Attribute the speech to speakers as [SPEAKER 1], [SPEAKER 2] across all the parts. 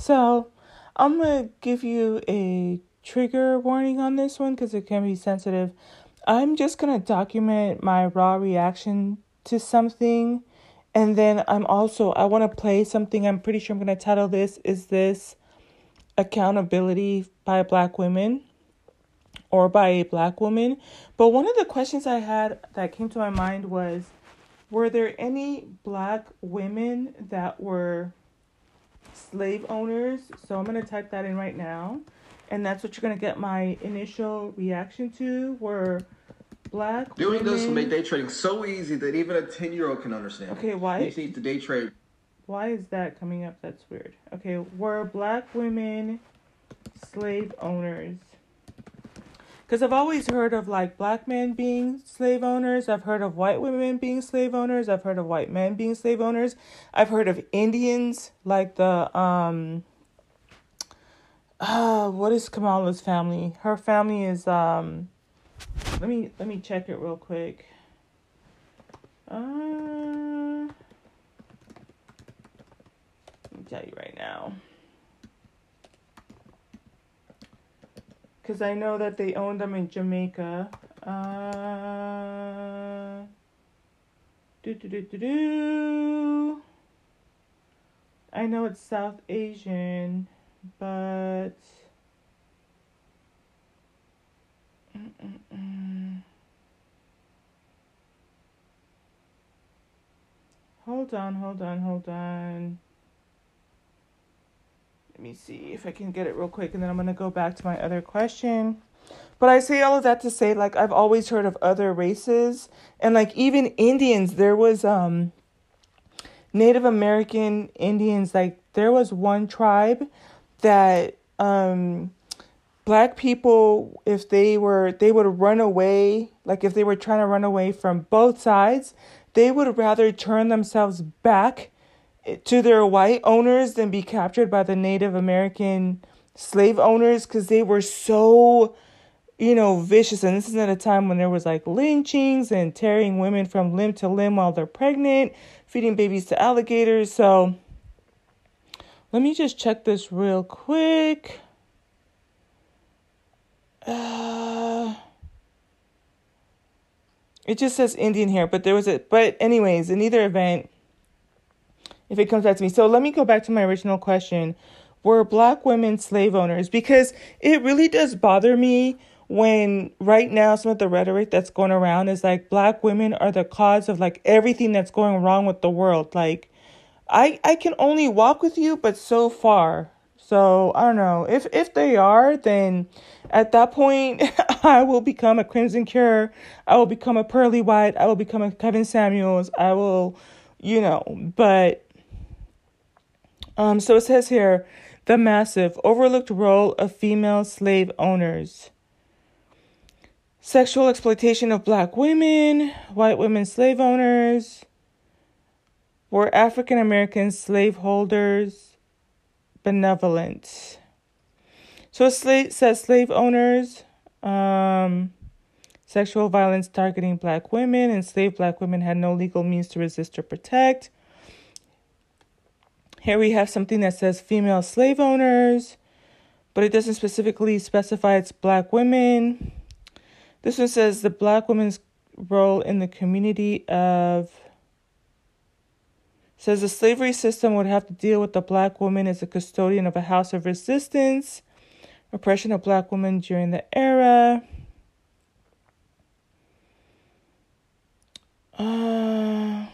[SPEAKER 1] So I'm going to give you a trigger warning on this one because it can be sensitive. I'm just going to document my raw reaction to something. And then I'm also, I want to play something. I'm pretty sure I'm going to title this Is This Accountability by Black Women? Or by a black woman. But one of the questions I had that came to my mind was Were there any black women that were slave owners? So I'm going to type that in right now. And that's what you're gonna get my initial reaction to were black
[SPEAKER 2] doing
[SPEAKER 1] women.
[SPEAKER 2] this will make day trading so easy that even a 10 year old can understand.
[SPEAKER 1] Okay why
[SPEAKER 2] you need to day trade.
[SPEAKER 1] Why is that coming up? That's weird. Okay were black women slave owners because I've always heard of like black men being slave owners. I've heard of white women being slave owners. I've heard of white men being slave owners. I've heard of Indians, like the um, uh, what is Kamala's family? Her family is um let me let me check it real quick. Uh let me tell you right now. Cause I know that they own them in Jamaica. Uh do do do do do I know it's South Asian but Mm-mm-mm. hold on, hold on, hold on. Let me see if I can get it real quick, and then I'm gonna go back to my other question. But I say all of that to say, like, I've always heard of other races, and like even Indians. There was um Native American Indians. Like there was one tribe that um, black people, if they were, they would run away, like if they were trying to run away from both sides, they would rather turn themselves back to their white owners than be captured by the Native American slave owners because they were so, you know, vicious. And this is at a time when there was like lynchings and tearing women from limb to limb while they're pregnant, feeding babies to alligators. So, let me just check this real quick. Uh, it just says Indian here, but there was a. But, anyways, in either event, if it comes back to me. So, let me go back to my original question Were black women slave owners? Because it really does bother me when right now some of the rhetoric that's going around is like black women are the cause of like everything that's going wrong with the world. Like, I I can only walk with you, but so far. So I don't know if if they are, then at that point I will become a Crimson Cure. I will become a Pearly White. I will become a Kevin Samuels. I will, you know. But um, so it says here, the massive overlooked role of female slave owners. Sexual exploitation of black women, white women slave owners, were African American slaveholders benevolent? So it says slave owners, um, sexual violence targeting black women, enslaved black women had no legal means to resist or protect. Here we have something that says female slave owners, but it doesn't specifically specify it's black women. This one says the black woman's role in the community of says the slavery system would have to deal with the black woman as a custodian of a house of resistance, oppression of black women during the era. Uh,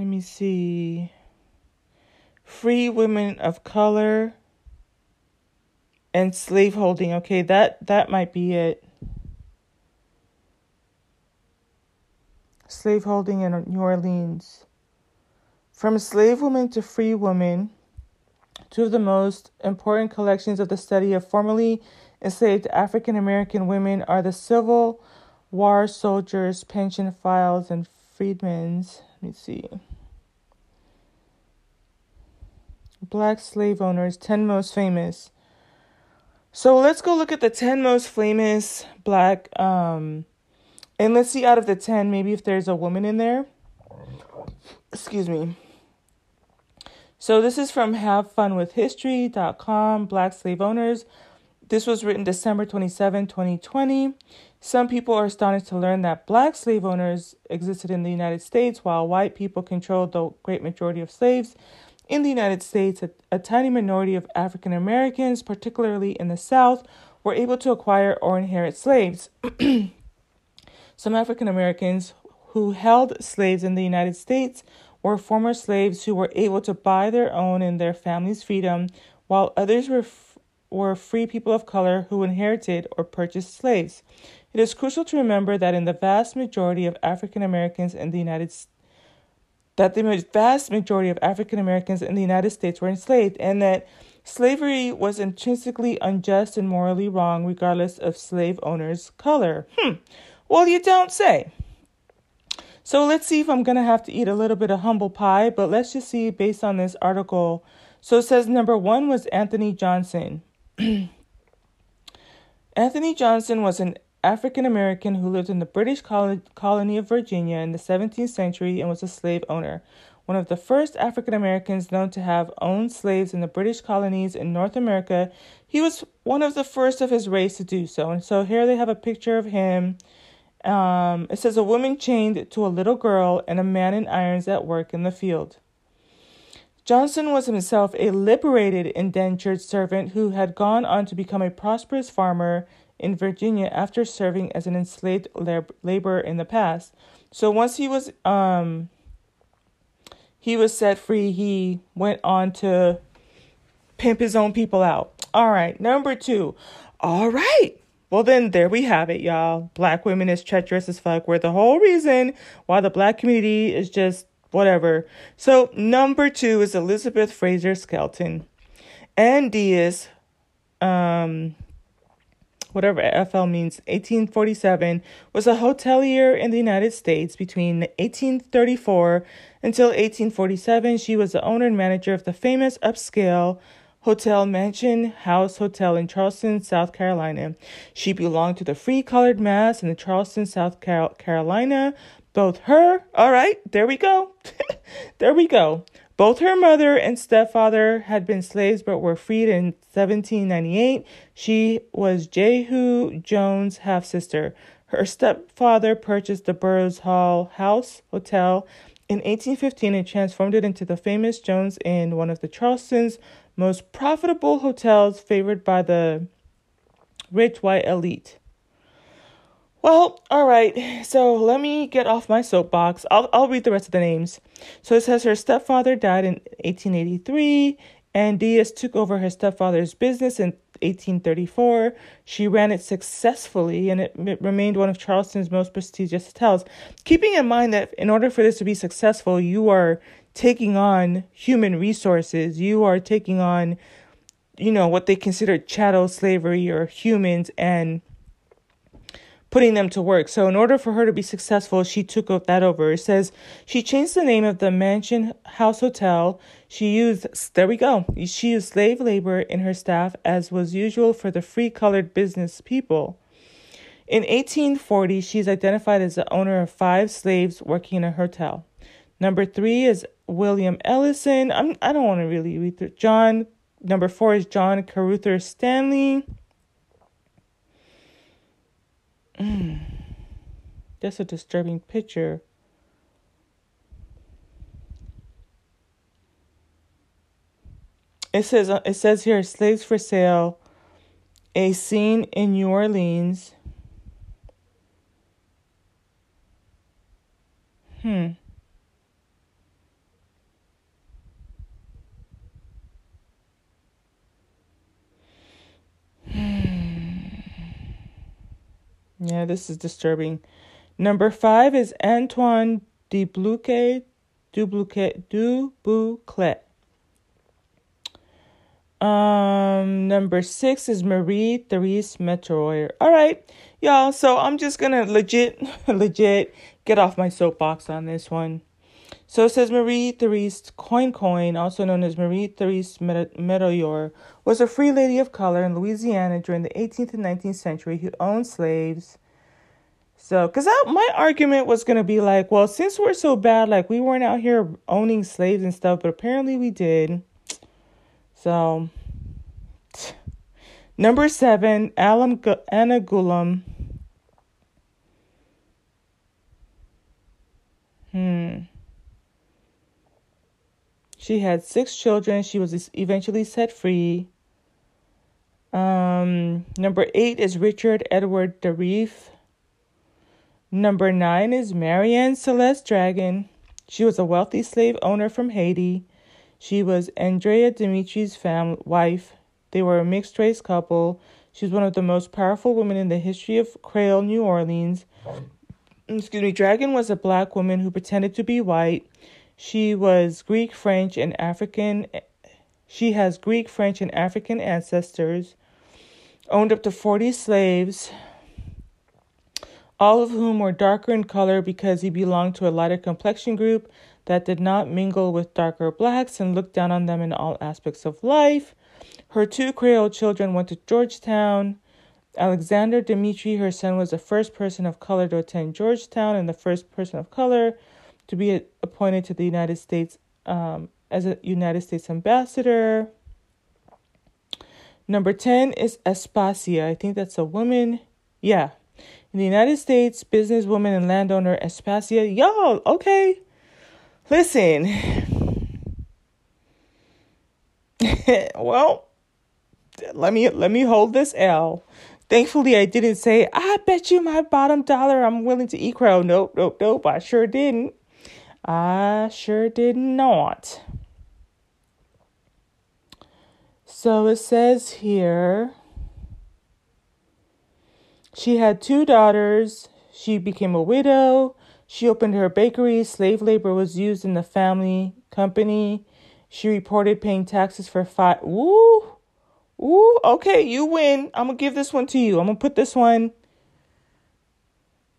[SPEAKER 1] let me see. Free women of color and slaveholding. Okay, that that might be it. slaveholding in New Orleans. From slave woman to free woman, two of the most important collections of the study of formerly enslaved African American women are the Civil War Soldiers' Pension Files and Freedmen's. Let me see. Black slave owners, 10 most famous. So let's go look at the 10 most famous black um, and let's see out of the 10, maybe if there's a woman in there. Excuse me. So this is from havefunwithhistory.com, Black Slave Owners. This was written December 27, 2020. Some people are astonished to learn that black slave owners existed in the United States while white people controlled the great majority of slaves. In the United States, a, a tiny minority of African Americans, particularly in the South, were able to acquire or inherit slaves. Some African Americans who held slaves in the United States were former slaves who were able to buy their own and their family's freedom, while others were, f- were free people of color who inherited or purchased slaves. It is crucial to remember that in the vast majority of African Americans in the United States, that the vast majority of African Americans in the United States were enslaved, and that slavery was intrinsically unjust and morally wrong, regardless of slave owners' color. Hmm. Well, you don't say. So let's see if I'm going to have to eat a little bit of humble pie, but let's just see based on this article. So it says number one was Anthony Johnson. Anthony Johnson was an African American who lived in the British colony of Virginia in the 17th century and was a slave owner. One of the first African Americans known to have owned slaves in the British colonies in North America, he was one of the first of his race to do so. And so here they have a picture of him. Um, it says a woman chained to a little girl and a man in irons at work in the field. Johnson was himself a liberated indentured servant who had gone on to become a prosperous farmer in Virginia after serving as an enslaved lab- laborer in the past. So once he was um he was set free, he went on to pimp his own people out. All right, number 2. All right. Well, then there we have it, y'all. Black women is treacherous as fuck. We're the whole reason why the black community is just whatever. So, number two is Elizabeth Fraser Skelton. And Diaz, um, whatever FL means, 1847, was a hotelier in the United States between 1834 until 1847. She was the owner and manager of the famous upscale Hotel Mansion House Hotel in Charleston, South Carolina. She belonged to the Free Colored Mass in the Charleston, South Carolina. Both her, all right, there we go. there we go. Both her mother and stepfather had been slaves but were freed in 1798. She was Jehu Jones' half sister. Her stepfather purchased the Burroughs Hall House Hotel in 1815 and transformed it into the famous Jones Inn, one of the Charleston's most profitable hotels favored by the rich white elite. Well, all right. So let me get off my soapbox. I'll I'll read the rest of the names. So it says her stepfather died in 1883 and Diaz took over her stepfather's business in 1834. She ran it successfully and it, it remained one of Charleston's most prestigious hotels. Keeping in mind that in order for this to be successful, you are taking on human resources, you are taking on you know what they consider chattel slavery or humans and putting them to work. So, in order for her to be successful, she took that over. It says she changed the name of the Mansion House Hotel. She used, there we go, she used slave labor in her staff, as was usual for the free colored business people. In 1840, she's identified as the owner of five slaves working in a hotel. Number three is William Ellison. I'm, I don't want to really read through. John. Number four is John Carruthers Stanley. Mm. That's a disturbing picture. It says uh, it says here slaves for sale. A scene in New Orleans. Hmm. Yeah, this is disturbing. Number five is Antoine Dubuclet. Dubuclet. Dubuclet. Um, number six is Marie Therese Metoyer. All right, y'all. So I'm just gonna legit, legit get off my soapbox on this one. So says Marie Therese Coin Coin, also known as Marie Therese Metoyer, was a free lady of color in Louisiana during the 18th and 19th century who owned slaves. So, because my argument was going to be like, well, since we're so bad, like we weren't out here owning slaves and stuff, but apparently we did. So, number seven, Alam Anna Ghulam. Hmm. She had six children. She was eventually set free. Um, number eight is Richard Edward Darif. Number nine is Marianne Celeste Dragon. She was a wealthy slave owner from Haiti. She was Andrea Dimitry's fam- wife. They were a mixed race couple. She was one of the most powerful women in the history of Creole New Orleans. Excuse me, Dragon was a black woman who pretended to be white. She was Greek, French, and African. She has Greek, French, and African ancestors. Owned up to 40 slaves all of whom were darker in color because he belonged to a lighter complexion group that did not mingle with darker blacks and looked down on them in all aspects of life. Her two Creole children went to Georgetown. Alexander Dimitry, her son, was the first person of color to attend Georgetown and the first person of color to be appointed to the United States um, as a United States ambassador. Number 10 is Aspasia. I think that's a woman. Yeah, in the United States, businesswoman and landowner Aspasia, y'all, okay. Listen. well, let me let me hold this L. Thankfully, I didn't say, I bet you my bottom dollar I'm willing to eat crow. Nope, nope, nope. I sure didn't. I sure did not. So it says here she had two daughters. She became a widow. She opened her bakery. Slave labor was used in the family company. She reported paying taxes for five. Ooh, Woo! Okay, you win. I'm gonna give this one to you. I'm gonna put this one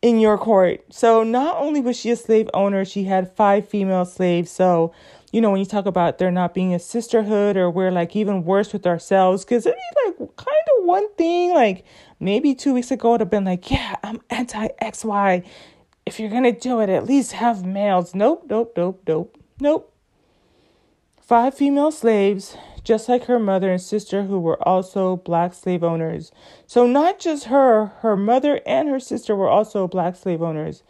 [SPEAKER 1] in your court. So not only was she a slave owner, she had five female slaves. So, you know, when you talk about there not being a sisterhood or we're like even worse with ourselves, because I mean, like kind of one thing, like maybe two weeks ago it'd have been like, yeah, I'm anti XY. If you're gonna do it, at least have males. Nope, nope, nope, nope, nope. Five female slaves, just like her mother and sister, who were also black slave owners. So, not just her, her mother and her sister were also black slave owners.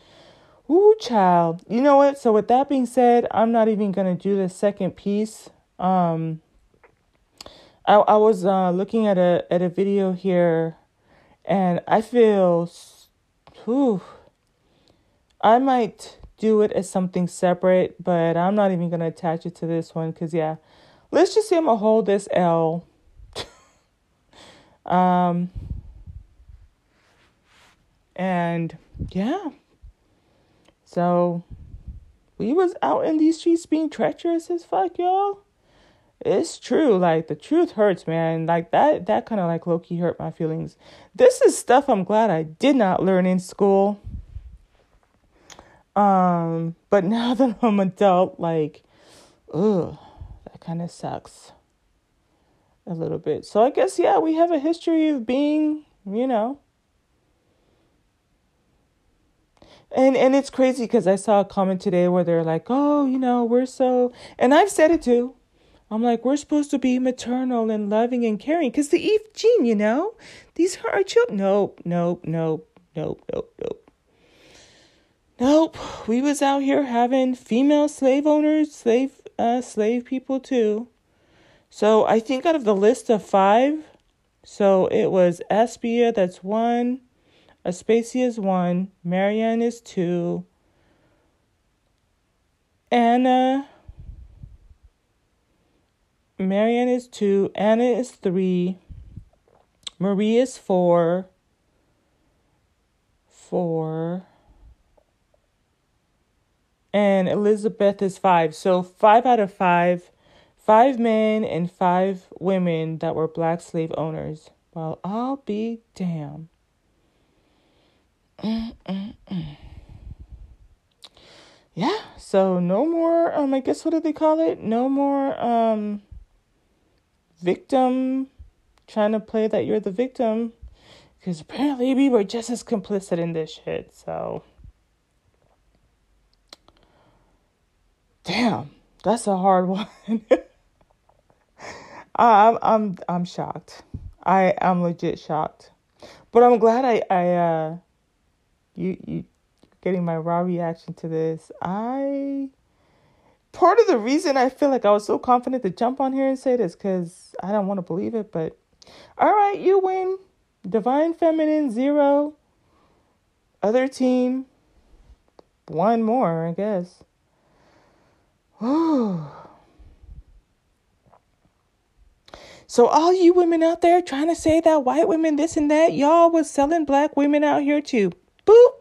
[SPEAKER 1] Ooh, child. You know what? So, with that being said, I'm not even going to do the second piece. Um, I, I was uh, looking at a at a video here, and I feel, whew, I might do it as something separate, but I'm not even to attach it to this one because, yeah, let's just see I'm to hold this L. um, and yeah, so we was out in these streets being treacherous as fuck, y'all. It's true, like the truth hurts, man. Like that, that kind of like low key hurt my feelings. This is stuff I'm glad I did not learn in school. Um, but now that I'm adult, like, ugh, kind of sucks a little bit. So I guess yeah, we have a history of being, you know. And and it's crazy because I saw a comment today where they're like, "Oh, you know, we're so," and I've said it too. I'm like, we're supposed to be maternal and loving and caring because the Eve gene, you know, these are our children. Nope, nope, nope, nope, nope, nope. Nope, we was out here having female slave owners, slave uh, slave people too. So I think out of the list of five, so it was Aspia, that's one, Aspasia is one, Marianne is two, Anna, Marianne is two, Anna is three, Marie is four, four and Elizabeth is five. So five out of five, five men and five women that were black slave owners. Well, I'll be damned. Yeah, so no more um I guess what do they call it? No more um victim trying to play that you're the victim. Because apparently we were just as complicit in this shit, so. That's a hard one. I'm I'm I'm shocked. I I'm legit shocked. But I'm glad I I uh you you getting my raw reaction to this. I part of the reason I feel like I was so confident to jump on here and say this cuz I don't want to believe it, but all right, you win. Divine Feminine zero. Other team one more, I guess. So all you women out there trying to say that white women this and that, y'all was selling black women out here too. Boop.